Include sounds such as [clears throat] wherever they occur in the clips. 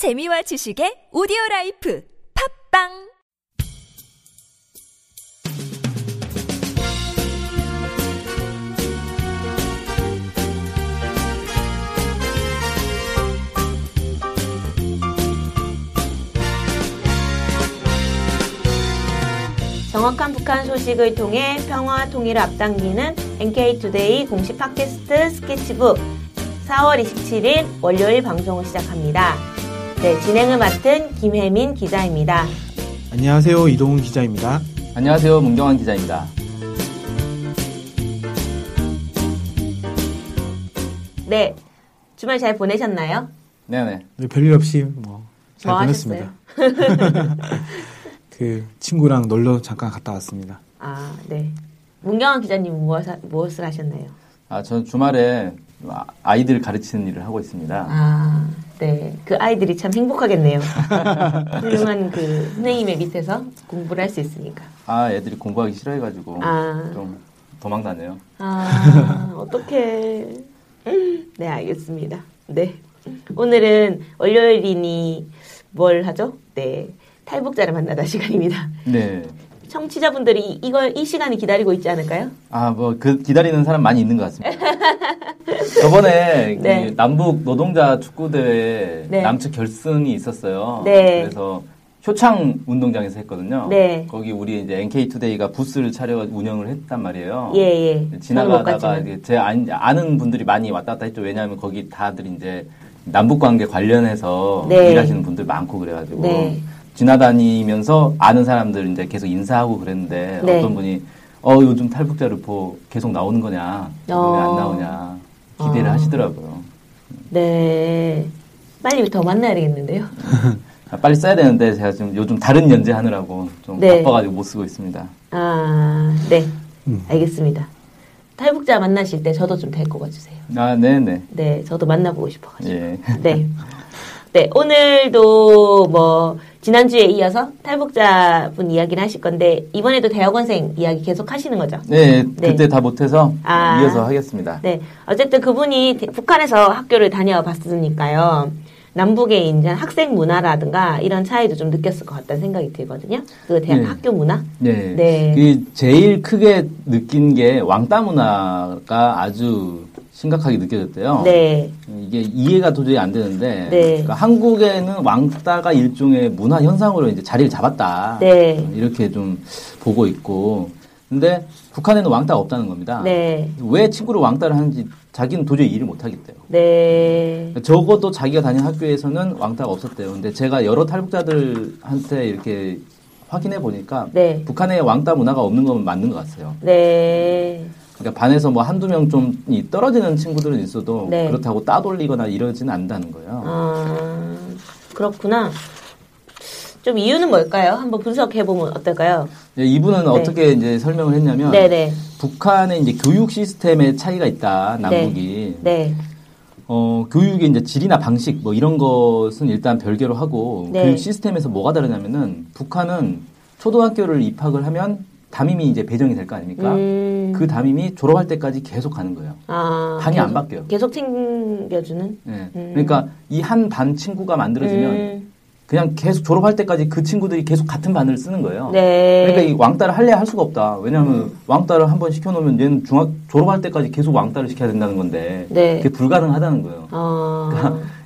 재미와 지식의 오디오 라이프 팟빵 정확한 북한 소식을 통해 평화 통일을 앞당기는 NK투데이 공식 팟캐스트 스케치북 4월 27일 월요일 방송을 시작합니다. 네, 진행을 맡은 김혜민 기자입니다. 안녕하세요. 이동훈 기자입니다. 안녕하세요. 문경환 기자입니다. 네, 주말 잘 보내셨나요? 네네. 네, 별일 없이 뭐 잘 뭐 보냈습니다. [laughs] 그 친구랑 놀러 잠깐 갔다 왔습니다. 아, 네. 문경환 기자님 무엇, 무엇을 하셨나요? 아, 저는 주말에 아- 아이들 가르치는 일을 하고 있습니다. 아, 네. 그 아이들이 참 행복하겠네요. [laughs] 훌륭한 그 선생님의 밑에서 공부를 할 수 있으니까. 아, 애들이 공부하기 싫어해가지고 아. 좀 도망 다녀요. 아, 어떡해. 네, 알겠습니다. 네. 오늘은 월요일이니 뭘 하죠? 네. 탈북자를 만나다 시간입니다. 네. 청취자분들이 이- 이걸, 이 시간이 기다리고 있지 않을까요? 아, 뭐, 그, 기다리는 사람 많이 있는 것 같습니다. [laughs] 저번에 네. 그 남북 노동자 축구 대회 네. 남측 결승이 있었어요. 네. 그래서 효창 운동장에서 했거든요. 네. 거기 우리 이제 NK투데이가 부스를 차려 운영을 했단 말이에요. 예, 예. 지나가다가 제 안- 아는 분들이 많이 왔다 갔다 했죠. 왜냐하면 거기 다들 이제 남북 관계 관련해서 네. 일하시는 분들 많고 그래가지고 네. 지나다니면서 아는 사람들 이제 계속 인사하고 그랬는데 네. 어떤 분이 어 요즘 탈북자르포 계속 나오는 거냐 왜 어. 안 나오냐 기대를 어. 하시더라고요. 네. 빨리 더 만나야 되겠는데요. [laughs] 아, 빨리 써야 되는데 제가 지금 요즘 다른 연재 하느라고 좀 네. 바빠가지고 못 쓰고 있습니다. 아, 네. 음. 알겠습니다. 탈북자 만나실 때 저도 좀 데리고 가주세요. 아 네네 네, 저도 만나보고 싶어가지고. 예. 네. 네, 오늘도 뭐, 지난주에 이어서 탈북자 분 이야기를 하실 건데, 이번에도 대학원생 이야기 계속 하시는 거죠? 네, 네. 그때 다 못해서 아. 이어서 하겠습니다. 네. 어쨌든 그분이 대- 북한에서 학교를 다녀 봤으니까요. 남북의 이제 학생 문화라든가 이런 차이도 좀 느꼈을 것 같다는 생각이 들거든요. 그 대학 네. 학교 문화? 네. 네. 그 제일 크게 느낀 게 왕따 문화가 아주 심각하게 느껴졌대요. 네. 이게 이해가 도저히 안 되는데 네. 그러니까 한국에는 왕따가 일종의 문화 현상으로 이제 자리를 잡았다. 네. 이렇게 좀 보고 있고 근데 북한에는 왕따가 없다는 겁니다. 네. 왜 친구를 왕따를 하는지 자기는 도저히 이해를 못 하겠대요. 네. 적어도 자기가 다닌 학교에서는 왕따가 없었대요. 근데 제가 여러 탈북자들한테 이렇게 확인해 보니까 네. 북한에 왕따 문화가 없는 건 맞는 것 같아요. 네. 그러니까 반에서 뭐 한두 명 좀 떨어지는 친구들은 있어도 네. 그렇다고 따돌리거나 이러지는 않는다는 거예요. 아, 그렇구나. 좀 이유는 뭘까요? 한번 분석해 보면 어떨까요? 예, 이분은 어떻게 이제 설명을 했냐면 네네. 북한의 이제 교육 시스템의 차이가 있다. 남북이. 네. 어, 교육의 이제 질이나 방식 뭐 이런 것은 일단 별개로 하고 네. 교육 시스템에서 뭐가 다르냐면은 북한은 초등학교를 입학을 하면 담임이 이제 배정이 될 거 아닙니까? 음, 그 담임이 졸업할 때까지 계속 가는 거예요. 아, 반이 계속, 안 바뀌어요. 계속 챙겨주는? 예. 음. 그러니까 이 한 반 친구가 만들어지면 음, 그냥 계속 졸업할 때까지 그 친구들이 계속 같은 반을 쓰는 거예요. 네. 그러니까 이 왕따를 할래 할 수가 없다. 왜냐하면 왕따를 한 번 시켜놓으면 얘는 중학 졸업할 때까지 계속 왕따를 시켜야 된다는 건데 네. 그게 불가능하다는 거예요. 어,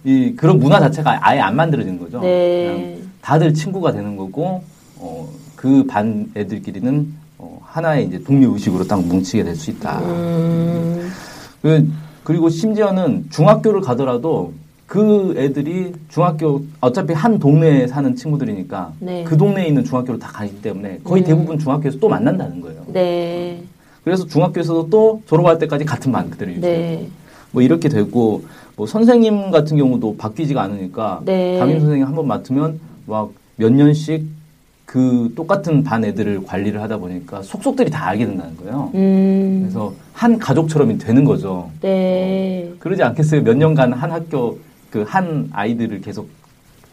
이 그런 문화 자체가 아예 안 만들어진 거죠. 네. 그냥 다들 친구가 되는 거고 어, 그 반 애들끼리는 어, 하나의 이제 독립 의식으로 딱 뭉치게 될 수 있다. 음, 그, 그리고 심지어는 중학교를 가더라도 그 애들이 중학교 어차피 한 동네에 사는 친구들이니까 네. 그 동네에 있는 중학교를 다 가기 때문에 거의 음. 대부분 중학교에서 또 만난다는 거예요. 네. 그래서 중학교에서도 또 졸업할 때까지 같은 반 그대로 유지해요. 네. 뭐 이렇게 되고 뭐 선생님 같은 경우도 바뀌지가 않으니까 네. 담임 선생님 한 번 맡으면 막 몇 년씩 그 똑같은 반 애들을 관리를 하다 보니까 속속들이 다 알게 된다는 거예요. 음, 그래서 한 가족처럼 되는 거죠. 네. 그러지 않겠어요? 몇 년간 한 학교 그 한 아이들을 계속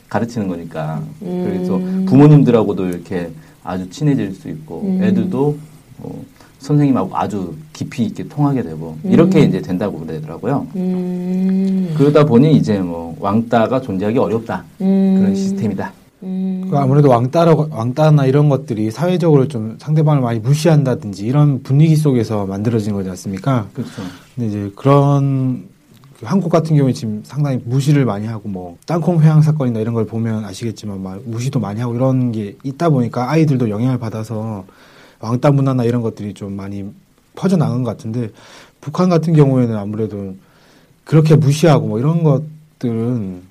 가르치는 거니까. 음. 그래서 부모님들하고도 이렇게 아주 친해질 수 있고 음. 애들도 뭐 선생님하고 아주 깊이 있게 통하게 되고 이렇게 이제 된다고 그러더라고요. 음. 그러다 보니 이제 뭐 왕따가 존재하기 어렵다 음. 그런 시스템이다. 음. 그 아무래도 왕따라, 왕따나 이런 것들이 사회적으로 좀 상대방을 많이 무시한다든지 이런 분위기 속에서 만들어진 거지 않습니까? 그렇죠. 근데 이제 그런 그 한국 같은 경우에 지금 상당히 무시를 많이 하고 뭐 땅콩 회항 사건이나 이런 걸 보면 아시겠지만 막 무시도 많이 하고 이런 게 있다 보니까 아이들도 영향을 받아서 왕따 문화나 이런 것들이 좀 많이 퍼져나간 것 같은데 북한 같은 경우에는 아무래도 그렇게 무시하고 뭐 이런 것들은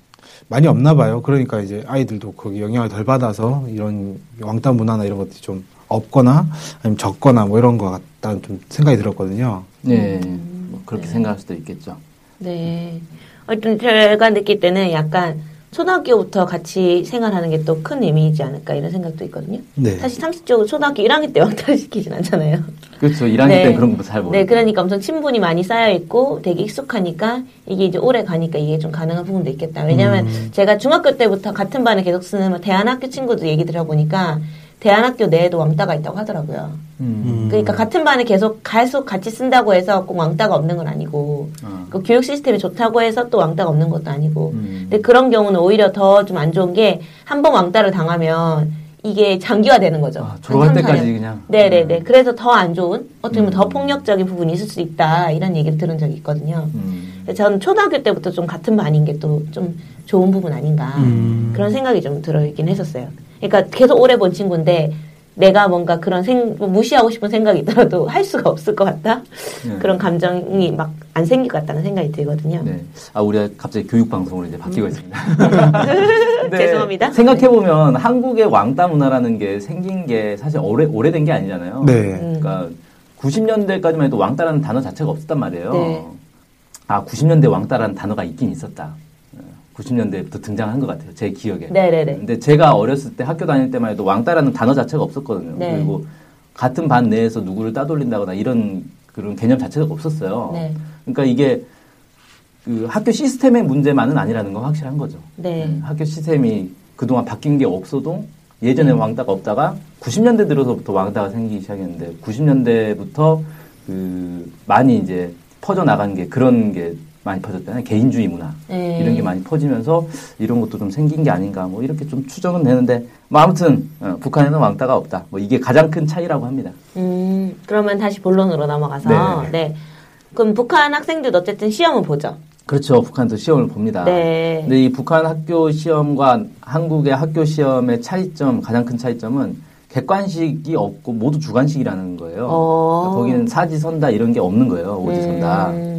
많이 없나 봐요. 그러니까 이제 아이들도 거기 영향을 덜 받아서 이런 왕따 문화나 이런 것들이 좀 없거나 아니면 적거나 뭐 이런 것 같다는 좀 생각이 들었거든요. 네, 음. 뭐 그렇게 네. 생각할 수도 있겠죠. 네. 어떤 제가 느낄 때는 약간 초등학교부터 같이 생활하는 게 또 큰 의미이지 않을까 이런 생각도 있거든요. 네. 사실 상식적으로 초등학교 1학년 때 왕따를 시키진 않잖아요. 그렇죠. 1학년 네. 때 그런 것도 잘 모르고. 네, 그러니까 엄청 친분이 많이 쌓여 있고 되게 익숙하니까 이게 이제 오래 가니까 이게 좀 가능한 부분도 있겠다. 왜냐하면 음. 제가 중학교 때부터 같은 반에 계속 쓰는 뭐 대안학교 친구들 얘기 들어보니까 대안학교 내에도 왕따가 있다고 하더라고요. 음. 그러니까 같은 반에 계속 계속 같이 쓴다고 해서 꼭 왕따가 없는 건 아니고 어. 그 교육 시스템이 좋다고 해서 또 왕따가 없는 것도 아니고 음. 근데 그런 경우는 오히려 더 좀 안 좋은 게 한 번 왕따를 당하면 이게 장기화되는 거죠. 아, 졸업할 때까지. 그냥. 네네네. 음. 그래서 더 안 좋은 어떻게 보면 더 음. 폭력적인 부분이 있을 수 있다 이런 얘기를 들은 적이 있거든요. 음. 저는 초등학교 때부터 좀 같은 반인 게 또 좀 좋은 부분 아닌가 음. 그런 생각이 좀 들어 있긴 했었어요. 그러니까 계속 오래 본 친구인데 내가 뭔가 그런 생뭐 무시하고 싶은 생각이 있더라도 [laughs] 할 수가 없을 것 같다 네. 그런 감정이 막 안 생길 것 같다는 생각이 들거든요. 네. 아, 우리가 갑자기 교육 방송으로 이제 바뀌고 있습니다. 근데 [laughs] 죄송합니다. 생각해보면 한국의 왕따 문화라는 게 생긴 게 사실 오래, 오래된 게 아니잖아요. 네. 음. 그러니까 90년대까지만 해도 왕따라는 단어 자체가 없었단 말이에요. 네. 아, 90년대 왕따라는 단어가 있긴 있었다. 90년대부터 등장한 것 같아요. 제 기억에. 네네네. 근데 제가 어렸을 때 학교 다닐 때만 해도 왕따라는 단어 자체가 없었거든요. 네. 그리고 같은 반 내에서 누구를 따돌린다거나 이런 그런 개념 자체가 없었어요. 네. 그러니까 이게 그 학교 시스템의 문제만은 아니라는 건 확실한 거죠. 네. 학교 시스템이 그동안 바뀐 게 없어도 예전에 음. 왕따가 없다가 90년대 들어서부터 왕따가 생기기 시작했는데 90년대부터 그 많이 이제 퍼져 나간 게 그런 게 많이 퍼졌잖아요. 개인주의 문화 네. 이런 게 많이 퍼지면서 이런 것도 좀 생긴 게 아닌가 뭐 이렇게 좀 추정은 되는데 뭐 아무튼 어, 북한에는 왕따가 없다. 뭐 이게 가장 큰 차이라고 합니다. 음, 그러면 다시 본론으로 넘어가서 네. 네. 그럼 북한 학생들도 어쨌든 시험을 보죠. 그렇죠. 북한도 시험을 봅니다. 네. 근데 이 북한 학교 시험과 한국의 학교 시험의 차이점, 가장 큰 차이점은 객관식이 없고 모두 주관식이라는 거예요. 어. 그러니까 거기는 사지선다 이런 게 없는 거예요. 오지선다. 음,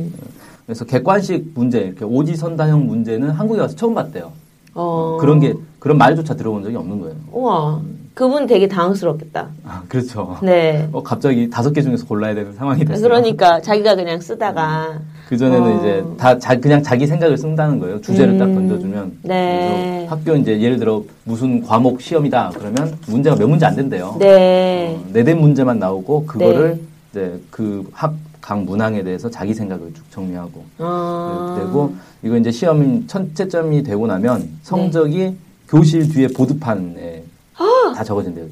그래서 객관식 문제, 이렇게 오지 선다형 문제는 한국에 와서 처음 봤대요. 어. 그런 게 그런 말조차 들어본 적이 없는 거예요. 우와. 그분 되게 당황스럽겠다. 아, 그렇죠. 네. 어, 갑자기 다섯 개 중에서 골라야 되는 상황이 됐어요. 그러니까 자기가 그냥 쓰다가 그 전에는 어. 이제 다 자, 그냥 자기 생각을 쓴다는 거예요. 주제를 딱 음. 던져주면. 네. 학교 이제 예를 들어 무슨 과목 시험이다 그러면 문제가 몇 문제 안 된대요. 네. 어, 네댓 문제만 나오고 그거를 이제 그 학 각 문항에 대해서 자기 생각을 쭉 정리하고 어. 이렇게 되고 이거 이제 시험 첫째점이 되고 나면 네. 성적이 교실 뒤에 보드판에 아! 다 적어진대요.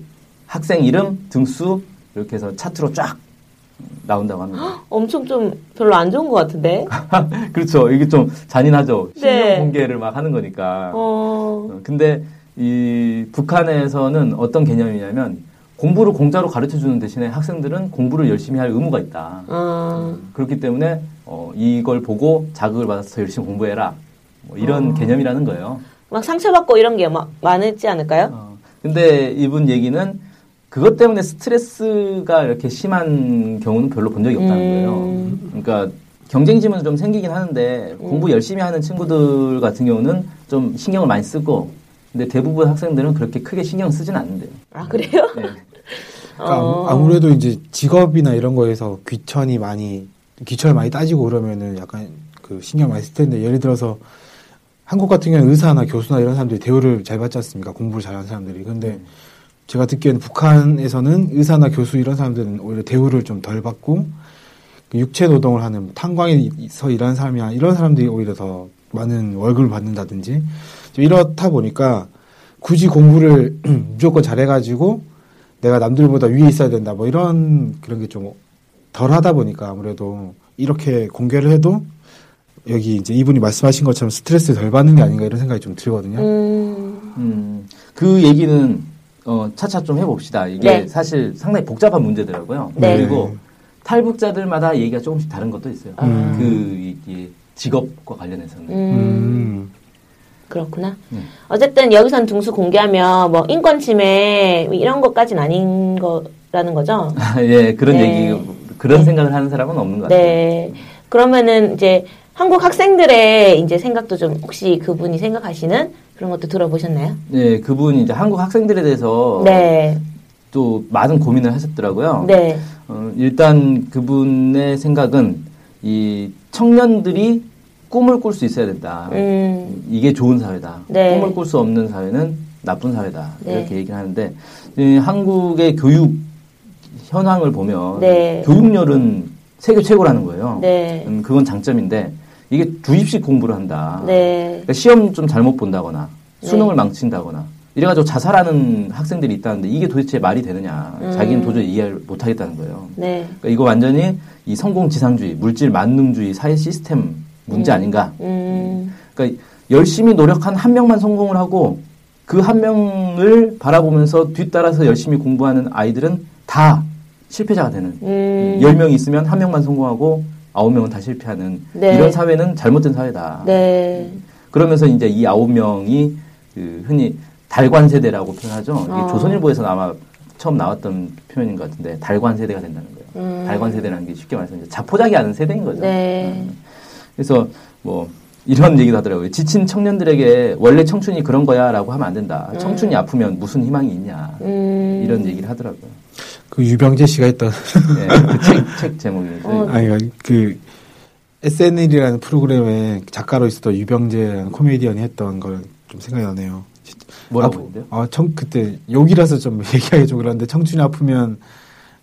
학생 이름, 등수 이렇게 해서 차트로 쫙 나온다고 합니다. 엄청 좀 별로 안 좋은 것 같은데. [laughs] 그렇죠. 이게 좀 잔인하죠. 실력 네. 공개를 막 하는 거니까. 어. 어, 근데 이 북한에서는 어떤 개념이냐면 공부를 공짜로 가르쳐 주는 대신에 학생들은 공부를 열심히 할 의무가 있다. 어. 그렇기 때문에 어, 이걸 보고 자극을 받아서 더 열심히 공부해라. 뭐 이런 어. 개념이라는 거예요. 막 상처받고 이런 게막 많을지 않을까요? 어, 근데 이분 얘기는 그것 때문에 스트레스가 이렇게 심한 경우는 별로 본 적이 없다는 거예요. 음. 그러니까 경쟁심은 좀 생기긴 하는데 공부 열심히 하는 친구들 같은 경우는 좀 신경을 많이 쓰고 근데 대부분 학생들은 그렇게 크게 신경 쓰진 않는데요. 아, 그래요? 네. 그러니까 어. 아무- 아무래도 이제 직업이나 이런 거에서 귀천이 많이 귀천을 많이 따지고 그러면은 약간 그 신경 많이 쓸 텐데 예를 들어서 한국 같은 경우는 의사나 교수나 이런 사람들이 대우를 잘 받지 않습니까? 공부를 잘하는 사람들이. 근데 제가 듣기에는 북한에서는 의사나 교수 이런 사람들은 오히려 대우를 좀 덜 받고 그 육체 노동을 하는 탄광에서 일하는 사람이나 이런 사람들이 오히려 더 많은 월급을 받는다든지 좀 이렇다 보니까 굳이 공부를 [clears throat] 무조건 잘해가지고 내가 남들보다 위에 있어야 된다 뭐 이런 그런 게 좀 덜하다 보니까 아무래도 이렇게 공개를 해도 여기 이제 이분이 말씀하신 것처럼 스트레스 덜 받는 게 아닌가 이런 생각이 좀 들거든요. 음, 음, 그 얘기는 어, 차차 좀 해봅시다. 이게 네. 사실 상당히 복잡한 문제더라고요. 네. 그리고 탈북자들마다 얘기가 조금씩 다른 것도 있어요. 음. 그 이게 직업과 관련해서는. 그렇구나. 음. 어쨌든 여기선 등수 공개하면 뭐 인권 침해 이런 것까지는 아닌 거라는 거죠. [laughs] 예, 그런 네. 얘기, 그런 생각을 하는 사람은 없는 것 같아요. 네. 그러면은 이제 한국 학생들의 이제 생각도 좀 혹시 그분이 생각하시는 그런 것도 들어보셨나요? 네, 그분이 이제 한국 학생들에 대해서 네. 또 많은 고민을 하셨더라고요. 네. 어, 일단 그분의 생각은 이 청년들이 꿈을 꿀 수 있어야 된다. 음. 이게 좋은 사회다. 네. 꿈을 꿀 수 없는 사회는 나쁜 사회다. 네. 이렇게 얘기를 하는데 이 한국의 교육 현황을 보면 네. 교육열은 세계 최고라는 거예요. 네. 음, 그건 장점인데 이게 주입식 공부를 한다. 네. 그러니까 시험 좀 잘못 본다거나 수능을 망친다거나 이래가지고 자살하는 학생들이 있다는데 이게 도대체 말이 되느냐? 음. 자기는 도저히 이해를 못하겠다는 거예요. 네. 그러니까 이거 완전히 이 성공 지상주의, 물질 만능주의 사회 시스템 문제 아닌가? 음. 그러니까 열심히 노력한 한 명만 성공을 하고 그 한 명을 바라보면서 뒤따라서 열심히 공부하는 아이들은 다 실패자가 되는. 음. 열 명이 있으면 한 명만 성공하고 아홉 명은 다 실패하는 네. 이런 사회는 잘못된 사회다. 네. 그러면서 이제 이 아홉 명이 그 흔히 달관 세대라고 표현하죠. 이게 어. 조선일보에서 아마 처음 나왔던 표현인 것 같은데 달관 세대가 된다는 거예요. 음. 달관 세대라는 게 쉽게 말해서 이제 자포자기 하는 세대인 거죠. 네. 음. 그래서 뭐 이런 얘기도 하더라고요. 지친 청년들에게 원래 청춘이 그런 거야라고 하면 안 된다. 청춘이 아프면 무슨 희망이 있냐. 음. 이런 얘기를 하더라고요. 그 유병재 씨가 했던 네, 그책 책 제목이죠. 어. 아니 그 SNL이라는 프로그램에 작가로 있었던 유병재라는 코미디언이 했던 걸 좀 생각이 나네요. 뭐라고 아, 했는데요? 아, 청, 그때 욕이라서 좀 [laughs] 얘기하기 좀 그런데 청춘이 아프면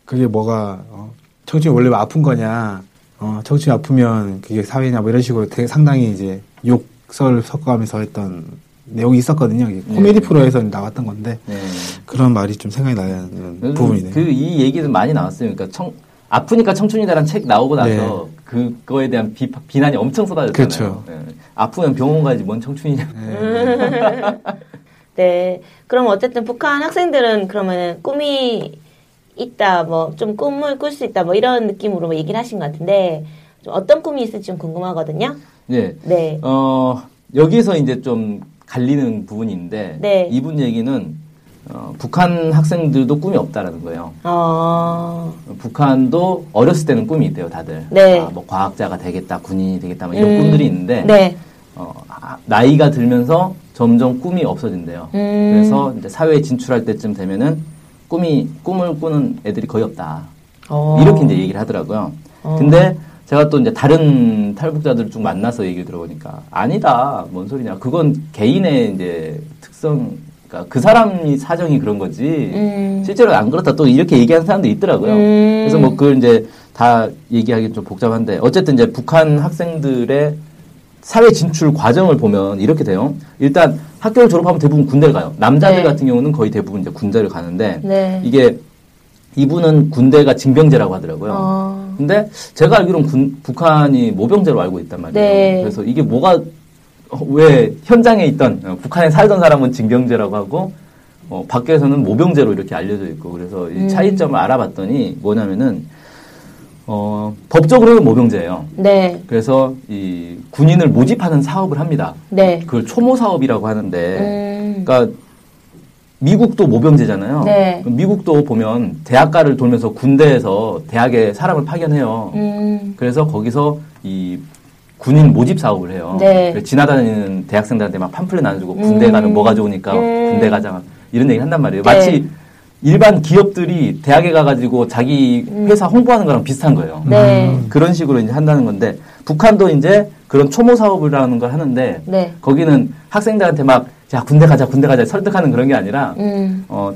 그게 뭐가 어, 청춘이 원래 아픈 거냐? 어, 청춘이 아프면 그게 사회냐? 뭐 이런 식으로 되게 상당히 이제 욕설 섞어가면서 했던 내용이 있었거든요. 이게 코미디 네. 프로에서 나왔던 건데 네. 그런 말이 좀 생각이 나는 부분이네요. 그 이 얘기는 많이 나왔어요. 그러니까 청 아프니까 청춘이다라는 책 나오고 나서 그거에 대한 비, 비난이 엄청 쏟아졌잖아요. 그렇죠. 네. 아프면 병원 가야지 뭔 청춘이냐. [laughs] 네. 그럼 어쨌든 북한 학생들은 그러면은 꿈이 있다, 뭐, 좀 꿈을 꿀 수 있다, 뭐, 이런 느낌으로 뭐 얘기를 하신 것 같은데, 좀 어떤 꿈이 있을지 좀 궁금하거든요? 네. 네. 어, 여기서 이제 좀 갈리는 부분이 있는데 네. 이분 얘기는 어, 북한 학생들도 꿈이 없다라는 거예요. 어, 북한도 어렸을 때는 꿈이 있대요, 다들. 네. 아, 뭐 과학자가 되겠다, 군인이 되겠다, 뭐 이런 음, 꿈들이 있는데 네. 어, 아, 나이가 들면서 점점 꿈이 없어진대요. 음. 그래서 이제 사회에 진출할 때쯤 되면은 꿈이 꿈을 꾸는 애들이 거의 없다. 어. 이렇게 이제 얘기를 하더라고요. 어. 근데 제가 또 이제 다른 탈북자들 쭉 만나서 얘기를 들어보니까 아니다. 뭔 소리냐. 그건 개인의 이제 특성, 그러니까 그 사람이 사정이 그런 거지. 음. 실제로 안 그렇다. 또 이렇게 얘기하는 사람도 있더라고요. 음. 그래서 뭐 그걸 이제 다 얘기하기 좀 복잡한데 어쨌든 이제 북한 학생들의 사회 진출 과정을 보면 이렇게 돼요. 일단 학교를 졸업하면 대부분 군대를 가요. 남자들 네. 같은 경우는 거의 대부분 이제 군대를 가는데 네. 이게 이분은 군대가 징병제라고 하더라고요. 어. 근데 제가 알기로는 군- 북한이 모병제로 알고 있단 말이에요. 네. 그래서 이게 뭐가 어, 왜 현장에 있던 어, 북한에 살던 사람은 징병제라고 하고 어, 밖에서는 모병제로 이렇게 알려져 있고 그래서 이 음. 차이점을 알아봤더니 뭐냐면은 어, 법적으로는 모병제예요. 네. 그래서 이 군인을 모집하는 사업을 합니다. 네. 그걸 초모 사업이라고 하는데 음. 그러니까 미국도 모병제잖아요. 네. 미국도 보면 대학가를 돌면서 군대에서 대학에 사람을 파견해요. 음. 그래서 거기서 이 군인 모집 사업을 해요. 네. 지나다니는 대학생들한테 막 팜플렛 나눠주고 군대 음. 가면 뭐가 좋으니까 음. 군대 가자 이런 얘기 한단 말이에요. 네. 마치 일반 기업들이 대학에 가가지고 자기 회사 홍보하는 거랑 비슷한 거예요. 음. 네. 그런 식으로 이제 한다는 건데 북한도 이제 그런 초모 사업이라는 걸 하는데 네. 거기는 학생들한테 막 자 군대 가자 군대 가자 설득하는 그런 게 아니라 음. 어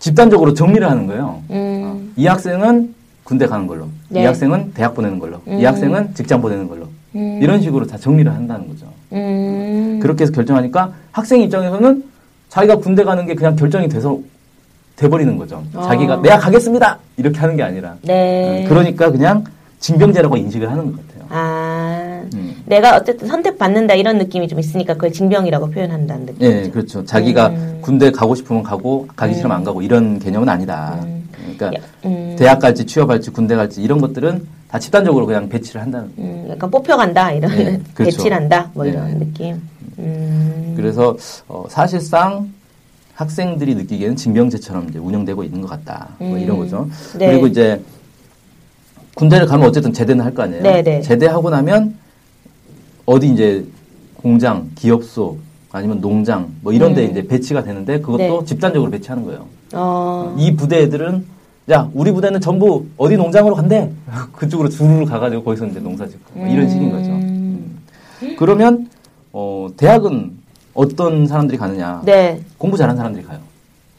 집단적으로 정리를 하는 거예요. 음. 이 학생은 군대 가는 걸로, 네. 이 학생은 대학 보내는 걸로, 음. 이 학생은 직장 보내는 걸로 음. 이런 식으로 다 정리를 한다는 거죠. 음. 그렇게 해서 결정하니까 학생 입장에서는 자기가 군대 가는 게 그냥 결정이 돼서 돼버리는 거죠. 아. 자기가 내가 가겠습니다 이렇게 하는 게 아니라 네. 음, 그러니까 그냥 징병제라고 인식을 하는 것 같아요. 아, 음. 내가 어쨌든 선택받는다 이런 느낌이 좀 있으니까 그걸 징병이라고 표현한다는 느낌. 예, 그렇죠. 자기가 음. 군대 가고 싶으면 가고 가기 싫으면 안 가고 이런 개념은 아니다. 음. 그러니까 야, 음. 대학 갈지 취업할지 군대 갈지 이런 것들은 다 집단적으로 그냥 배치를 한다는. 음, 약간 뽑혀간다 이런 네, 그렇죠. [laughs] 배칠한다 뭐 네. 이런 느낌. 음. 그래서 어, 사실상 학생들이 느끼기에는 징병제처럼 이제 운영되고 있는 것 같다. 뭐 음. 이런 거죠. 네. 그리고 이제 군대를 가면 어쨌든 제대는 할 거 아니에요. 네, 네. 제대하고 나면 어디 이제 공장, 기업소 아니면 농장 뭐 이런 데 음. 이제 배치가 되는데 그것도 네. 집단적으로 배치하는 거예요. 어. 이 부대 애들은 야 우리 부대는 전부 어디 농장으로 간대 [laughs] 그쪽으로 줄을 가가지고 거기서 이제 농사 짓고 뭐 이런 식인 거죠. 음. 그러면 어 대학은 어떤 사람들이 가느냐? 네. 공부 잘하는 사람들이 가요.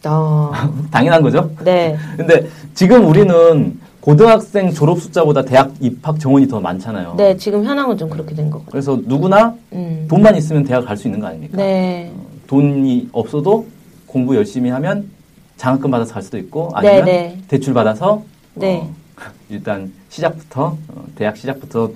어. [laughs] 당연한 거죠. 네. 근데 지금 우리는 고등학생 졸업 숫자보다 대학 입학 정원이 더 많잖아요. 네, 지금 현황은 좀 그렇게 된 것 같아요. 그래서 누구나 음. 돈만 있으면 대학 갈 수 있는 거 아닙니까? 네. 돈이 없어도 공부 열심히 하면 장학금 받아서 갈 수도 있고 아니면 네, 네. 대출 받아서 네. 어, [laughs] 일단 시작부터 어, 대학 시작부터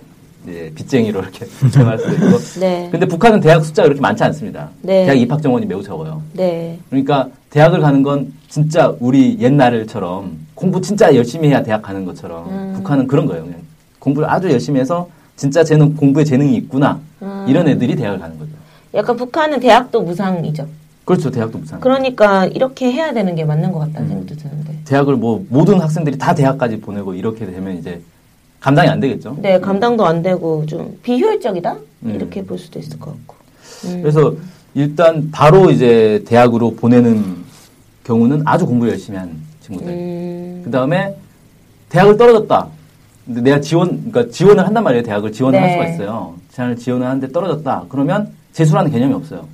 이제 빚쟁이로 이렇게 [laughs] 정할 수도 있고 네. 근데 북한은 대학 숫자가 그렇게 많지 않습니다. 네. 대학 입학 정원이 매우 적어요. 네. 그러니까 대학을 가는 건 진짜 우리 옛날처럼 공부 진짜 열심히 해야 대학 가는 것처럼 음. 북한은 그런 거예요. 그냥 공부를 아주 열심히 해서 진짜 쟤는 공부에 재능이 있구나 음. 이런 애들이 대학을 가는 거죠. 약간 북한은 대학도 무상이죠. 그렇죠. 대학도 무상. 그러니까 이렇게 해야 되는 게 맞는 것 같다는 음. 생각도 드는데. 대학을 뭐 모든 학생들이 다 대학까지 보내고 이렇게 되면 이제 감당이 안 되겠죠. 네, 감당도 안 되고 좀 비효율적이다? 음. 이렇게 볼 수도 있을 것 같고. 음. 그래서 일단 바로 이제 대학으로 보내는 경우는 아주 공부 열심히 한 친구들. 음. 그 다음에 대학을 떨어졌다. 근데 내가 지원, 그러니까 지원을 한단 말이에요. 대학을 지원을 할 네. 수가 있어요. 잘 지원을 하는데 떨어졌다. 그러면 재수라는 개념이 없어요.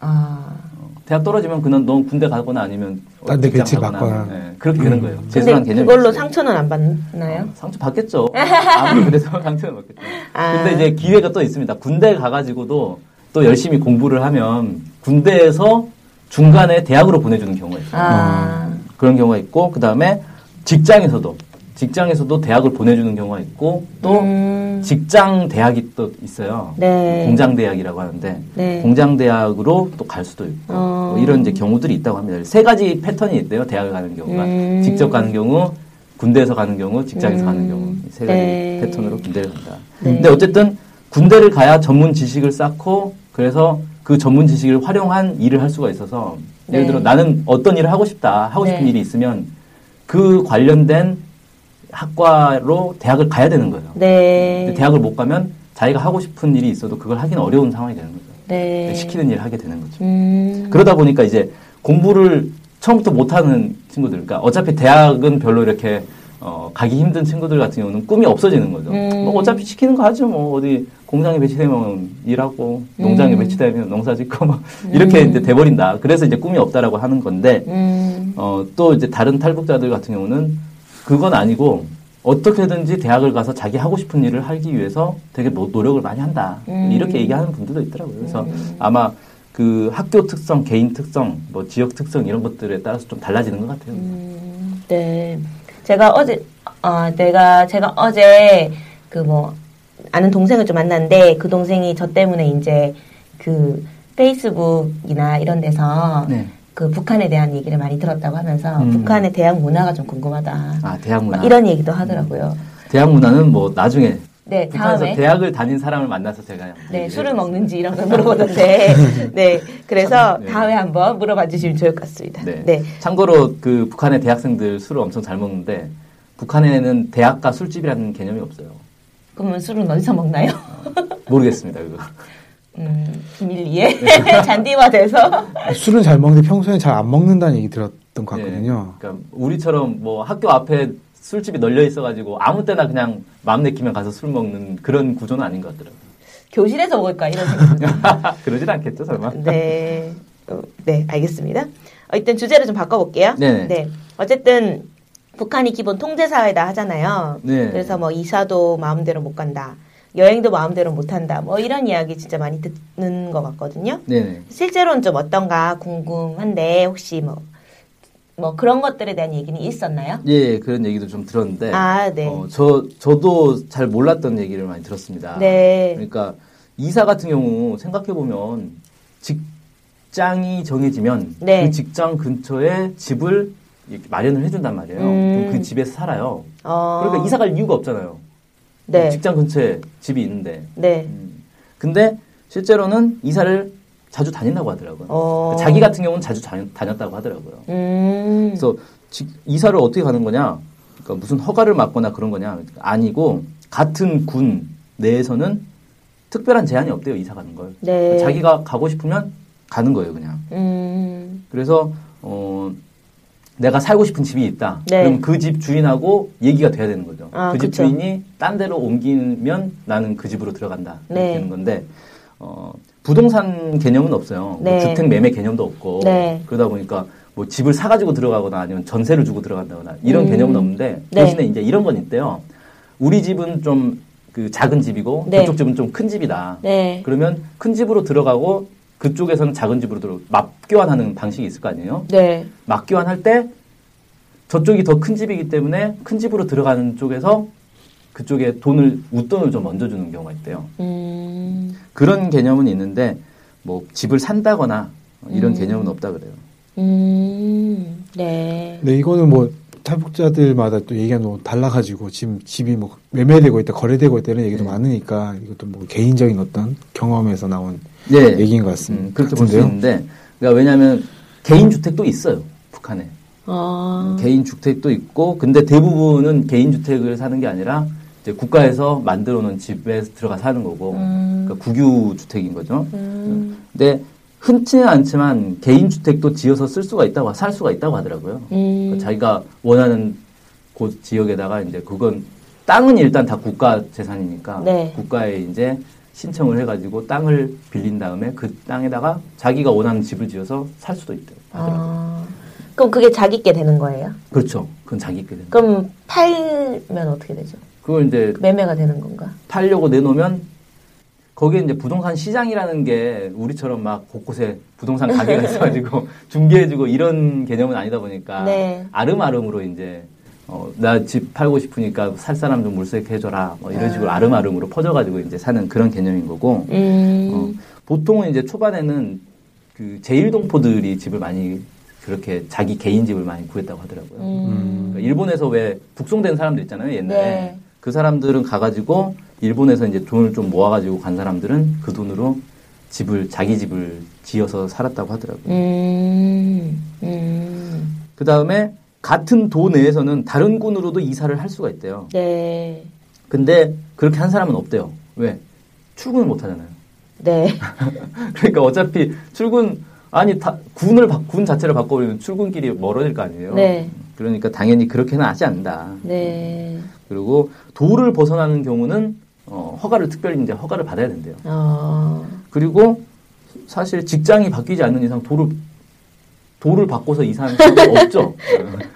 아. 어, 대학 떨어지면 그냥 넌 군대 가거나 아니면 딴데 배치 받거나. 예, 그렇게 되는 거예요. 근데 재수라는 개념이 그걸로. 상처는 안 받나요? 어, 상처 받겠죠. [laughs] 아무리 그래서 [laughs] 상처는 받겠죠. 아. 근데 이제 기회가 또 있습니다. 군대 가가지고도 또 열심히 공부를 하면 군대에서 중간에 대학으로 보내주는 경우가 있어요. 아. 그런 경우가 있고 그 다음에 직장에서도 직장에서도 대학을 보내주는 경우가 있고 또 음. 직장 대학이 또 있어요. 네. 공장 대학이라고 하는데 네. 공장 대학으로 또 갈 수도 있고 어. 뭐 이런 이제 경우들이 있다고 합니다. 세 가지 패턴이 있대요. 대학을 가는 경우가 음. 직접 가는 경우, 군대에서 가는 경우, 직장에서 음. 가는 경우 이세 가지 네. 패턴으로 군대를 간다. 네. 근데 어쨌든 군대를 가야 전문 지식을 쌓고 그래서 그 전문 지식을 활용한 일을 할 수가 있어서 예를 네. 들어 나는 어떤 일을 하고 싶다 하고 싶은 네. 일이 있으면 그 관련된 학과로 대학을 가야 되는 거예요. 네. 대학을 못 가면 자기가 하고 싶은 일이 있어도 그걸 하기는 어려운 상황이 되는 거죠. 네. 시키는 일을 하게 되는 거죠. 음. 그러다 보니까 이제 공부를 처음부터 못하는 친구들, 그러니까 어차피 대학은 별로 이렇게 어, 가기 힘든 친구들 같은 경우는 꿈이 없어지는 거죠. 음. 뭐 어차피 시키는 거 하죠. 뭐 어디 공장에 배치되면 일하고 농장에 음. 배치되면 농사 짓고 막 이렇게 이제 돼버린다. 그래서 이제 꿈이 없다라고 하는 건데 음. 어, 또 이제 다른 탈북자들 같은 경우는 그건 아니고 어떻게든지 대학을 가서 자기 하고 싶은 일을 하기 위해서 되게 노- 노력을 많이 한다. 음. 이렇게 얘기하는 분들도 있더라고요. 그래서 아마 그 학교 특성, 개인 특성, 뭐 지역 특성 이런 것들에 따라서 좀 달라지는 것 같아요. 음, 네. 제가 어제, 아, 내가, 제가 어제 그 뭐, 아는 동생을 좀 만났는데 그 동생이 저 때문에 이제 그 페이스북이나 이런 데서 네. 그 북한에 대한 얘기를 많이 들었다고 하면서 음. 북한의 대학 문화가 좀 궁금하다. 아 대학 문화. 막 이런 얘기도 하더라고요. 대학 문화는 뭐 나중에 네, 북한에서 다음에. 대학을 다닌 사람을 만나서 제가 네, 술을. 먹는지 이런 걸 물어보던데. [laughs] 네, 그래서 네. 다음에 한번 물어봐 주시면 좋을 것 같습니다. 네. 네. 참고로 그 북한의 대학생들 술을 엄청 잘 먹는데 북한에는 대학가 술집이라는 개념이 없어요. 그러면 술은 어디서 먹나요? 모르겠습니다. 그거. [laughs] 음, 비밀리에 네. [laughs] 잔디화돼서. 술은 잘 먹는데 평소에 잘안 먹는다는 얘기 들었던 것 네. 같거든요. 그러니까 우리처럼 뭐 학교 앞에 술집이 널려 있어가지고 아무 때나 그냥 마음 내키면 가서 술 먹는 그런 구조는 아닌 것 같더라고요. 교실에서 먹을까 이런 생각. [laughs] 그러진 않겠죠, 설마? 네, 어, 네, 알겠습니다. 어, 일단 주제를 좀 바꿔볼게요. 네네. 네, 어쨌든 북한이 기본 통제 사회다 하잖아요. 네. 그래서 뭐 이사도 마음대로 못 간다, 여행도 마음대로 못 한다, 뭐 이런 이야기 진짜 많이 듣는 것 같거든요. 네네. 실제로는 좀 어떤가 궁금한데 혹시 뭐 뭐 그런 것들에 대한 얘기는 있었나요? 예, 그런 얘기도 좀 들었는데. 아, 네. 어, 저, 저도 잘 몰랐던 얘기를 많이 들었습니다. 네. 그러니까 이사 같은 경우 생각해보면 직장이 정해지면 네. 그 직장 근처에 집을 마련을 해준단 말이에요. 음. 그럼 그 집에서 살아요. 어. 그러니까 이사 갈 이유가 없잖아요. 네. 직장 근처에 집이 있는데. 네. 음. 근데 실제로는 이사를 자주 다닌다고 하더라고요. 어. 자기 같은 경우는 자주 다- 다녔다고 하더라고요. 음. 그래서 직- 이사를 어떻게 가는 거냐? 그러니까 무슨 허가를 받거나 그런 거냐? 아니고 같은 군 내에서는 특별한 제한이 없대요 이사 가는 걸. 네. 자기가 가고 싶으면 가는 거예요 그냥. 음. 그래서 어 내가 살고 싶은 집이 있다. 네. 그럼 그 집 주인하고 얘기가 돼야 되는 거죠. 아, 그집 그쵸. 주인이 딴 데로 옮기면 나는 그 집으로 들어간다. 이렇게 네. 되는 건데 어 부동산 개념은 없어요. 뭐 네. 주택 매매 개념도 없고 네. 그러다 보니까 뭐 집을 사가지고 들어가거나 아니면 전세를 주고 들어간다거나 이런 음. 개념은 없는데 네. 대신에 이제 이런 건 있대요. 우리 집은 좀 그 작은 집이고 네. 그쪽 집은 좀 큰 집이다. 네. 그러면 큰 집으로 들어가고 그쪽에서는 작은 집으로 들어 맞교환하는 방식이 있을 거 아니에요. 네. 맞교환할 때 저쪽이 더 큰 집이기 때문에 큰 집으로 들어가는 쪽에서 그쪽에 돈을 웃돈을 좀 얹어주는 경우가 있대요. 음. 그런 개념은 있는데 뭐 집을 산다거나 이런 음. 개념은 없다 그래요. 음. 네. 네, 이거는 뭐 탈북자들마다 또 얘기가 너무 달라가지고 지금 집이 뭐 매매되고 있다, 거래되고 있다 이런 얘기도 네. 많으니까 이것도 뭐 개인적인 어떤 경험에서 나온 예, 얘기인 것 같습니다. 음, 그렇게 볼 수. 있는데, 그러니까 왜냐하면 개인 주택도 있어요 북한에 아. 개인 주택도 있고, 근데 대부분은 개인 주택을 사는 게 아니라 이제 국가에서 만들어 놓은 집에 들어가 사는 거고, 음. 그러니까 국유 주택인 거죠. 음. 근데 흔치는 않지만 개인 주택도 지어서 쓸 수가 있다고 살 수가 있다고 하더라고요. 음. 그러니까 자기가 원하는 곳 지역에다가 이제 그건 땅은 일단 다 국가 재산이니까 네. 국가에 이제 신청을 해가지고 땅을 빌린 다음에 그 땅에다가 자기가 원하는 집을 지어서 살 수도 있대요. 하더라고요. 아. 그럼 그게 자기께 되는 거예요? 그렇죠. 그건 자기 게 되는. 그럼 팔면 어떻게 되죠? 그걸 이제 매매가 되는 건가? 팔려고 내놓으면 거기에 이제 부동산 시장이라는 게 우리처럼 막 곳곳에 부동산 가게가 [laughs] 있어가지고 중개해주고 이런 개념은 아니다 보니까 네. 아름아름으로 이제 어, 나 집 팔고 싶으니까 살 사람 좀 물색해줘라 뭐 이런 식으로 아. 아름아름으로 퍼져가지고 이제 사는 그런 개념인 거고 음. 어, 보통은 이제 초반에는 그 제일동포들이 집을 많이 그렇게 자기 개인 집을 많이 구했다고 하더라고요. 음. 그러니까 일본에서 왜 북송된 사람들 있잖아요 옛날에 네. 그 사람들은 가가지고 일본에서 이제 돈을 좀 모아가지고 간 사람들은 그 돈으로 집을 자기 집을 지어서 살았다고 하더라고요. 음. 음. 그 다음에 같은 도 내에서는 다른 군으로도 이사를 할 수가 있대요. 네. 근데 그렇게 한 사람은 없대요. 왜? 출근을 못 하잖아요. 네. [laughs] 그러니까 어차피 출근 아니 다, 군을 바- 군 자체를 바꿔버리면 출근길이 멀어질 거 아니에요. 네. 그러니까 당연히 그렇게는 하지 않는다. 네. 그리고 도를 벗어나는 경우는 어, 허가를 특별히 이제 허가를 받아야 된대요. 어. 그리고 사실 직장이 바뀌지 않는 이상 도를 도를 바꿔서 이사하는 사람은 없죠. 어,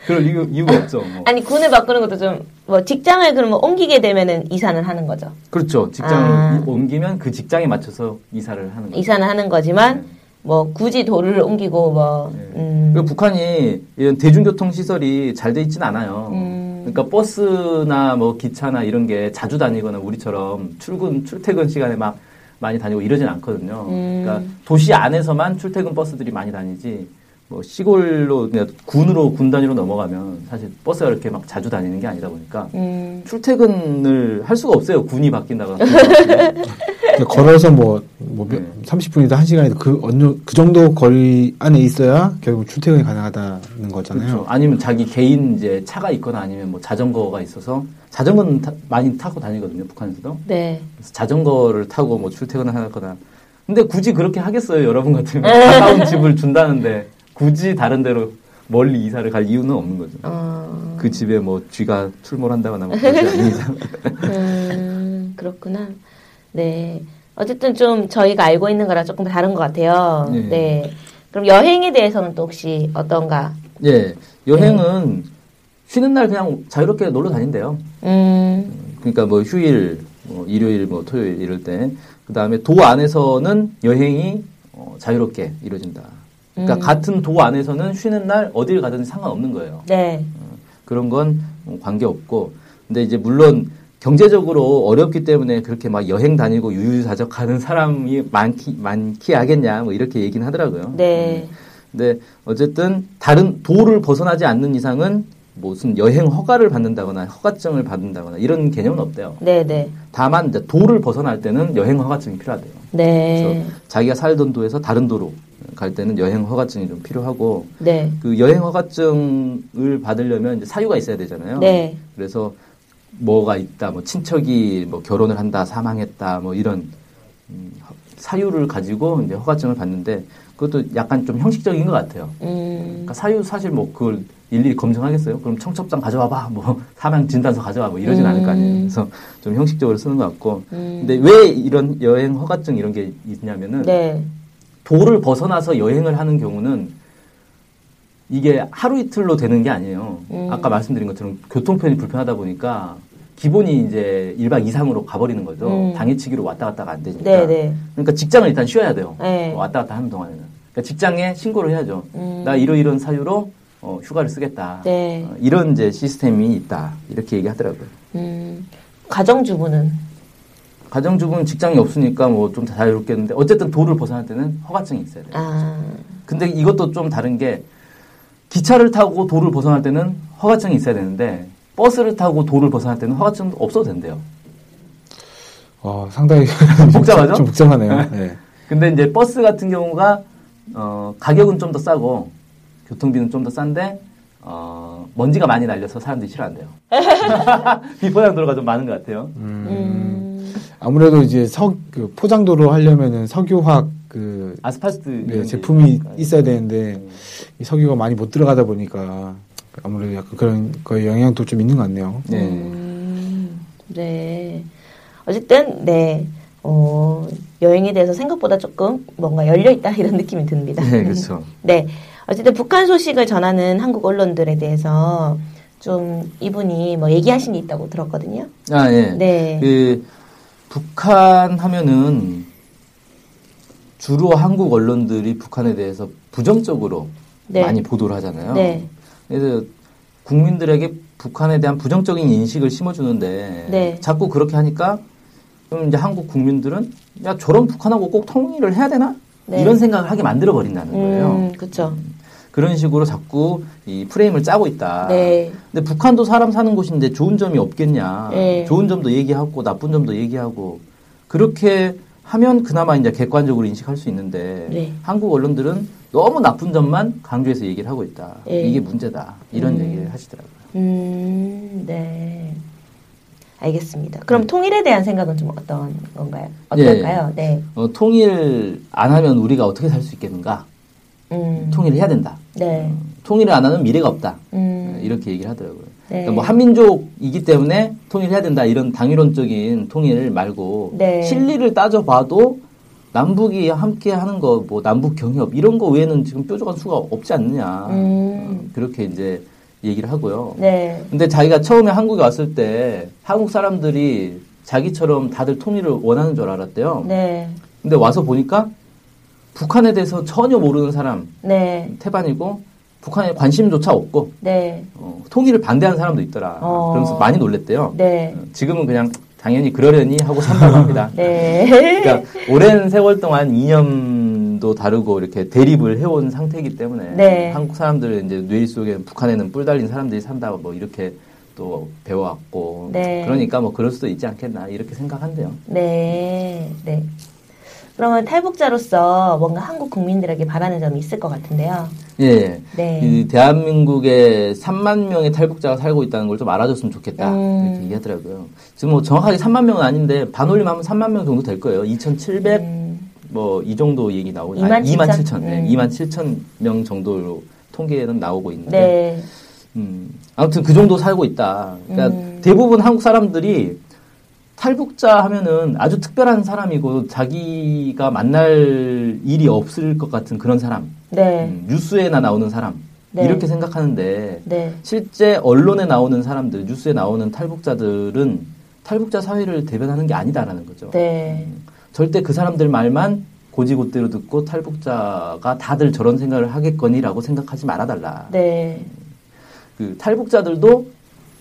그럴 이유, 이유가 없죠. 뭐. 아니 군을 바꾸는 것도 좀 뭐 직장을 그러면 옮기게 되면은 이사는 하는 거죠. 그렇죠. 직장을 아. 옮기면 그 직장에 맞춰서 이사를 하는 거죠. 이사는 하는 거지만 네. 뭐 굳이 도를 옮기고 뭐 네. 음. 그리고 북한이 이런 대중교통 시설이 잘 돼 있진 않아요. 음. 그러니까 버스나 뭐 기차나 이런 게 자주 다니거나 우리처럼 출근 출퇴근 시간에 막 많이 다니고 이러진 않거든요. 음. 그러니까 도시 안에서만 출퇴근 버스들이 많이 다니지 뭐 시골로 그냥 군으로 군 단위로 넘어가면 사실 버스가 이렇게 막 자주 다니는 게 아니다 보니까 음. 출퇴근을 할 수가 없어요. 군이 바뀐다거나. [laughs] 걸어서 뭐, 뭐 몇- 네. 30분이든 1시간이든 그 어느 그 정도 거리 안에 있어야 결국 출퇴근이 가능하다는 거잖아요. 그렇죠. 아니면 자기 개인 이제 차가 있거나 아니면 뭐 자전거가 있어서 자전거는 타- 많이 타고 다니거든요. 북한에서도. 네. 그래서 자전거를 타고 뭐 출퇴근을 하거나. 근데 굳이 그렇게 하겠어요, 여러분 같으면. 가까운 [laughs] 집을 준다는데 굳이 다른 데로 멀리 이사를 갈 이유는 없는 거죠. 어. 그 집에 뭐 쥐가 출몰한다거나 뭐 그러지 않는 이상. 음, 그렇구나. 네. 어쨌든 좀 저희가 알고 있는 거랑 조금 다른 것 같아요. 네. 네. 그럼 여행에 대해서는 또 혹시 어떤가? 예, 여행은 쉬는 날 그냥 자유롭게 놀러 다닌대요. 음, 그러니까 뭐 휴일, 뭐 일요일, 뭐 토요일 이럴 때. 그 다음에 도 안에서는 여행이 어, 자유롭게 이루어진다. 그러니까 음. 같은 도 안에서는 쉬는 날 어딜 가든 상관없는 거예요. 네. 그런 건 관계 없고. 근데 이제 물론 경제적으로 어렵기 때문에 그렇게 막 여행 다니고 유유자적 하는 사람이 많기 많기 하겠냐 뭐 이렇게 얘기는 하더라고요. 네. 음. 근데 어쨌든 다른 도를 벗어나지 않는 이상은 무슨 여행 허가를 받는다거나 허가증을 받는다거나 이런 개념은 없대요. 네, 네. 다만 이제 도를 벗어날 때는 여행 허가증이 필요하대요. 네. 그래서 자기가 살던 도에서 다른 도로 갈 때는 여행 허가증이 좀 필요하고 네. 그 여행 허가증을 받으려면 사유가 있어야 되잖아요. 네. 그래서 뭐가 있다, 뭐 친척이 뭐 결혼을 한다, 사망했다, 뭐 이런 음, 허- 사유를 가지고 이제 허가증을 받는데 그것도 약간 좀 형식적인 것 같아요. 음. 그러니까 사유 사실 뭐 그걸 일일이 검증하겠어요? 그럼 청첩장 가져와봐, 뭐 [laughs] 사망 진단서 가져와, 뭐 이러진 않을 거 아니에요. 그래서 좀 형식적으로 쓰는 것 같고. 음. 근데 왜 이런 여행 허가증 이런 게 있냐면은 네. 도를 벗어나서 여행을 하는 경우는 이게 하루 이틀로 되는 게 아니에요. 음. 아까 말씀드린 것처럼 교통편이 불편하다 보니까 기본이 이제 1박 이상으로 가버리는 거죠. 음. 당일치기로 왔다 갔다가 안 되니까. 네, 네. 그러니까 직장을 일단 쉬어야 돼요. 네. 왔다 갔다 하는 동안에는. 그러니까 직장에 신고를 해야죠. 음. 나 이러이런 사유로 어, 휴가를 쓰겠다. 네. 어, 이런 이제 시스템이 있다. 이렇게 얘기하더라고요. 음. 가정주부는 가정주부는 직장이 없으니까 뭐 좀 자유롭겠는데 어쨌든 도를 벗어날 때는 허가증이 있어야 돼요. 아. 근데 이것도 좀 다른 게 기차를 타고 도를 벗어날 때는 허가증이 있어야 되는데 버스를 타고 도를 벗어날 때는 허가증도 없어도 된대요. 어, 상당히 복잡하죠? [laughs] 좀 복잡하네요. 네. 근데 이제 버스 같은 경우가 어, 가격은 좀 더 싸고 교통비는 좀 더 싼데 어, 먼지가 많이 날려서 사람들이 싫어한대요. [laughs] 비포장도로가 좀 많은 것 같아요. 음. 아무래도 이제 석, 그 포장도로 하려면은 석유화학 그 아스팔트 네, 제품이. 있어야 되는데 이 석유가 많이 못 들어가다 보니까 아무래도 약간 그런 거에 영향도 좀 있는 것 같네요. 네. 음, 네. 어쨌든, 네. 어, 여행에 대해서 생각보다 조금 뭔가 열려있다 [laughs] 이런 느낌이 듭니다. 네, 그렇죠. [laughs] 네. 어쨌든 북한 소식을 전하는 한국 언론들에 대해서 좀 이분이 뭐 얘기하신 게 있다고 들었거든요. 아, 예. 네. 그 북한 하면은 주로 한국 언론들이 북한에 대해서 부정적으로 네. 많이 보도를 하잖아요. 네. 그래서 국민들에게 북한에 대한 부정적인 인식을 심어주는데 네. 자꾸 그렇게 하니까 그럼 이제 한국 국민들은 야 저런 북한하고 꼭 통일을 해야 되나 네. 이런 생각을 하게 만들어 버린다는 거예요. 음, 그쵸. 그런 식으로 자꾸 이 프레임을 짜고 있다. 네. 근데 북한도 사람 사는 곳인데 좋은 점이 없겠냐. 네. 좋은 점도 얘기하고 나쁜 점도 얘기하고 그렇게 하면 그나마 이제 객관적으로 인식할 수 있는데 네. 한국 언론들은 너무 나쁜 점만 강조해서 얘기를 하고 있다. 네. 이게 문제다. 이런 음. 얘기를 하시더라고요. 음, 네. 알겠습니다. 그럼 통일에 대한 생각은 좀 어떤 건가요? 어떨까요? 네. 어, 통일 안 하면 우리가 어떻게 살 수 있겠는가? 음. 통일을 해야 된다. 네. 통일을 안 하면 미래가 없다. 음. 이렇게 얘기를 하더라고요. 네. 그러니까 뭐 한민족이기 때문에 통일해야 된다 이런 당위론적인 통일 말고 네. 실리를 따져봐도 남북이 함께 하는 거 뭐 남북 경협 이런 거 외에는 지금 뾰족한 수가 없지 않느냐 음. 그렇게 이제 얘기를 하고요. 네. 근데 자기가 처음에 한국에 왔을 때 한국 사람들이 자기처럼 다들 통일을 원하는 줄 알았대요. 네. 근데 와서 보니까 북한에 대해서 전혀 모르는 사람 네. 태반이고 북한에 관심조차 없고 네. 어, 통일을 반대하는 사람도 있더라. 어. 그러면서 많이 놀랬대요. 네. 어, 지금은 그냥 당연히 그러려니 하고 산다고 합니다. 네. 그러니까 오랜 세월 동안 이념도 다르고 이렇게 대립을 해온 상태이기 때문에 네. 한국 사람들 이제 뇌리 속에 북한에는 뿔 달린 사람들이 산다고 뭐 이렇게 또 배워왔고 네. 그러니까 뭐 그럴 수도 있지 않겠나 이렇게 생각한대요. 네. 네. 그러면 탈북자로서 뭔가 한국 국민들에게 바라는 점이 있을 것 같은데요. 예. 네. 이 대한민국에 3만 명의 탈북자가 살고 있다는 걸 좀 알아줬으면 좋겠다. 음. 이렇게 얘기하더라고요. 지금 뭐 정확하게 3만 명은 아닌데 반올림하면 3만 명 정도 될 거예요. 2,700 음, 뭐이 정도 얘기 나오고 2만 2만 7천, 7천? 네, 음. 2만 7천 명 정도로 통계는 나오고 있는데 네. 음, 아무튼 그 정도 살고 있다. 그러니까 음. 대부분 한국 사람들이 탈북자 하면은 아주 특별한 사람이고 자기가 만날 일이 없을 것 같은 그런 사람, 네. 음, 뉴스에나 나오는 사람 네. 이렇게 생각하는데 네. 실제 언론에 나오는 사람들, 뉴스에 나오는 탈북자들은 탈북자 사회를 대변하는 게 아니다라는 거죠. 네. 절대 그 사람들 말만 고지고대로 듣고 탈북자가 다들 저런 생각을 하겠거니라고 생각하지 말아달라. 네. 그 탈북자들도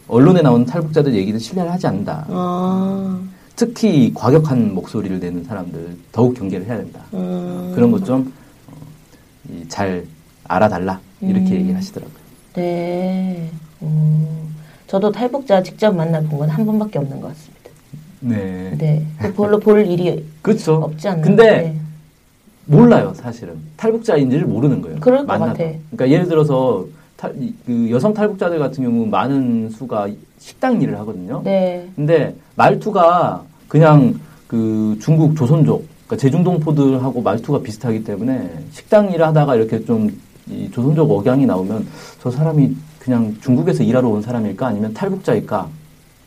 언론에 나오는 탈북자들 얘기를 신뢰를 하지 않는다. 아, 특히 과격한 목소리를 내는 사람들 더욱 경계를 해야 된다. 음. 그런 것 좀잘 알아달라 이렇게 음. 얘기를 하시더라고요. 네. 음. 저도 탈북자 직접 만나본 건 한 번밖에 없는 것 같습니다. 네, 네. 그 별로 볼 일이 그렇죠. 없지 않나. 근데 네. 몰라요, 사실은 탈북자인지를 모르는 거예요. 그럴 것 만나도. 같아. 그러니까 예를 들어서 탈, 이- 그 여성 탈북자들 같은 경우 많은 수가 식당 일을 하거든요. 네. 근데 말투가 그냥 그 중국 조선족, 그러니까 제중동포들하고 말투가 비슷하기 때문에 식당 일을 하다가 이렇게 좀이 조선족 억양이 나오면 저 사람이 그냥 중국에서 일하러 온 사람일까 아니면 탈북자일까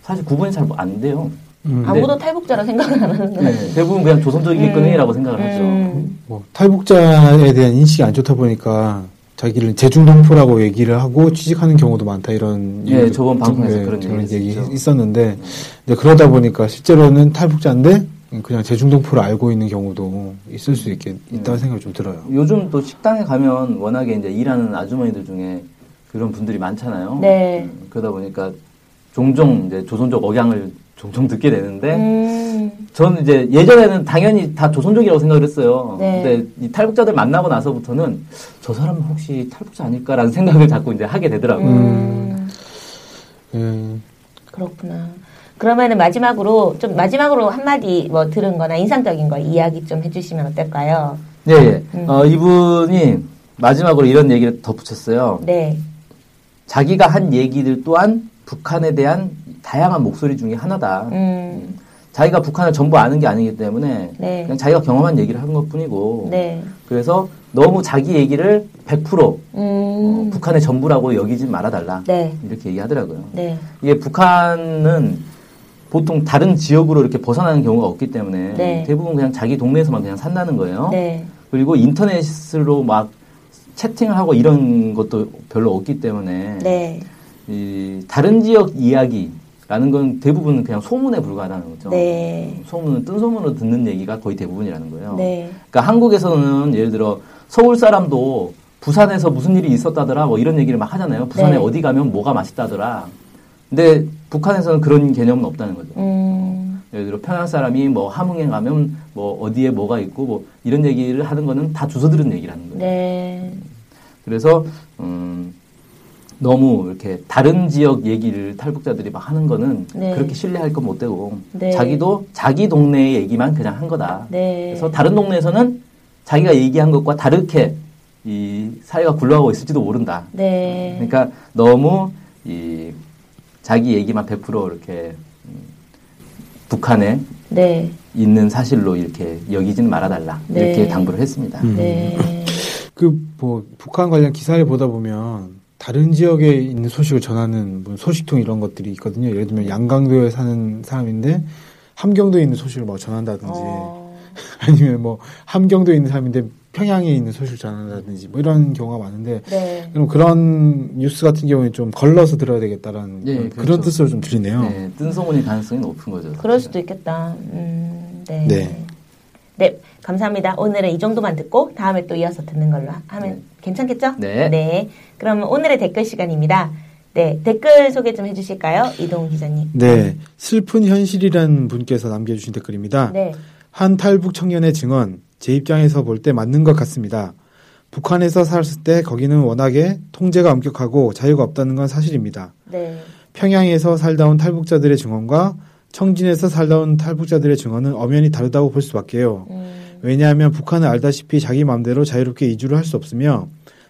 사실 구분이 잘 안 돼요. 음, 네. 아무도 탈북자라 생각은 안 하는 거예요. 네, 대부분 그냥 조선족이겠거니라고 생각을 하죠. 음. 뭐 탈북자에 대한 인식이 안 좋다 보니까 자기를 제중동포라고 얘기를 하고 취직하는 경우도 많다 이런 예, 저번 방송에서 네, 그런 그런 얘기 했었죠. 있었는데 근데 그러다 보니까 실제로는 탈북자인데 그냥 제중동포를 알고 있는 경우도 있을 수 있게 있다는 네. 생각이 좀 들어요. 요즘 또 식당에 가면 워낙에 이제 일하는 아주머니들 중에 그런 분들이 많잖아요. 네. 음, 그러다 보니까 종종 이제 조선족 억양을 종종 듣게 되는데 음. 저는 이제 예전에는 당연히 다 조선족이라고 생각을 했어요. 네. 근데 이 탈북자들 만나고 나서부터는 저 사람은 혹시 탈북자 아닐까라는 [laughs] 생각을 자꾸 이제 하게 되더라고요. 음. 예, 그렇구나. 그러면은 마지막으로 좀 마지막으로 한마디 뭐 들은 거나 인상적인 거 이야기 좀 해주시면 어떨까요? 예, 예. 음. 어, 이분이 마지막으로 이런 얘기를 덧붙였어요. 네. 자기가 한 얘기들 또한 북한에 대한 다양한 목소리 중에 하나다. 음. 자기가 북한을 전부 아는 게 아니기 때문에 네. 그냥 자기가 경험한 얘기를 하는 것 뿐이고 네. 그래서 너무 자기 얘기를 100% 어, 음. 북한의 전부라고 여기지 말아달라 네. 이렇게 얘기하더라고요. 네. 이게 북한은 보통 다른 지역으로 이렇게 벗어나는 경우가 없기 때문에 네. 대부분 그냥 자기 동네에서만 그냥 산다는 거예요. 네. 그리고 인터넷으로 막 채팅을 하고 이런 것도 별로 없기 때문에 네. 이 다른 지역 이야기라는 건 대부분 그냥 소문에 불과하다는 거죠. 네. 소문은 뜬 소문으로 듣는 얘기가 거의 대부분이라는 거예요. 네. 그러니까 한국에서는 예를 들어 서울 사람도 부산에서 무슨 일이 있었다더라 뭐 이런 얘기를 막 하잖아요. 부산에 네. 어디 가면 뭐가 맛있다더라. 근데 북한에서는 그런 개념은 없다는 거죠. 음. 예를 들어 평양 사람이 뭐 함흥에 가면 뭐 어디에 뭐가 있고 뭐 이런 얘기를 하는 거는 다 주워 들은 얘기라는 거예요. 네. 그래서 음 너무 이렇게 다른 지역 얘기를 탈북자들이 막 하는 거는 네. 그렇게 신뢰할 건 못 되고 네. 자기도 자기 동네의 얘기만 그냥 한 거다. 네. 그래서 다른 동네에서는 자기가 얘기한 것과 다르게 이 사회가 굴러가고 있을지도 모른다. 네. 그러니까 너무 이 자기 얘기만 100% 이렇게 음, 북한에 네. 있는 사실로 이렇게 여기지는 말아달라 네. 이렇게 당부를 했습니다. 음. 네. 그뭐 북한 관련 기사를 보다 보면 다른 지역에 있는 소식을 전하는 뭐 소식통 이런 것들이 있거든요. 예를 들면 양강도에 사는 사람인데 함경도에 있는 소식을 뭐 전한다든지 어. [laughs] 아니면 뭐 함경도에 있는 사람인데 평양에 있는 소식을 전한다든지 뭐 이런 경우가 많은데 네. 그럼 그런 뉴스 같은 경우에 좀 걸러서 들어야 되겠다라는 예, 그런 그렇죠. 뜻으로 좀 들리네요. 네, 뜬 소문일 가능성이 높은 거죠. 그럴 사실은. 수도 있겠다. 음, 네. 네. 네, 감사합니다. 오늘은 이 정도만 듣고 다음에 또 이어서 듣는 걸로 하- 하면 네. 괜찮겠죠? 네. 네. 그럼 오늘의 댓글 시간입니다. 네, 댓글 소개 좀 해주실까요? 이동훈 기자님. 네, 슬픈 현실이라는 분께서 남겨주신 댓글입니다. 네. 한 탈북 청년의 증언, 제 입장에서 볼 때 맞는 것 같습니다. 북한에서 살았을 때 거기는 워낙에 통제가 엄격하고 자유가 없다는 건 사실입니다. 네. 평양에서 살다 온 탈북자들의 증언과 청진에서 살다 온 탈북자들의 증언은 엄연히 다르다고 볼 수밖에요. 음, 왜냐하면 북한은 알다시피 자기 마음대로 자유롭게 이주를 할 수 없으며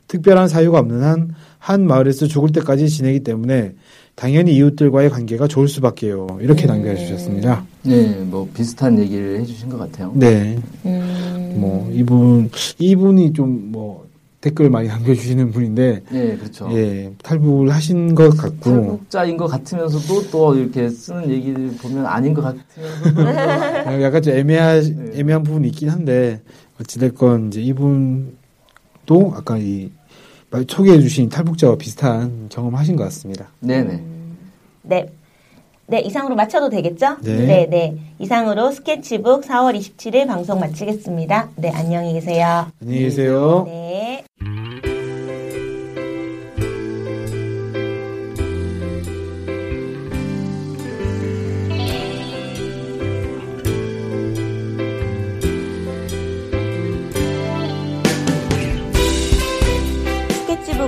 특별한 사유가 없는 한, 한 마을에서 죽을 때까지 지내기 때문에 당연히 이웃들과의 관계가 좋을 수밖에요. 이렇게 남겨 주셨습니다. 네, 뭐 비슷한 얘기를 해주신 것 같아요. 네. 음, 뭐 이분 이분이 좀 뭐 댓글 많이 남겨주시는 분인데 네, 그렇죠. 예 탈북을 하신 것 같고 탈북자인 것 같으면서도 또 이렇게 쓰는 얘기를 보면 아닌 것 같으면서도 [laughs] 약간 좀 애매한 네. 애매한 부분이 있긴 한데 어찌됐건 이제 이분도 아까 이 소개해주신 탈북자와 비슷한 경험하신 것 같습니다. 네네. 네. 네, 이상으로 마쳐도 되겠죠? 네. 네, 네. 이상으로 스케치북 4월 27일 방송 마치겠습니다. 네, 안녕히 계세요. 안녕히 계세요. 네.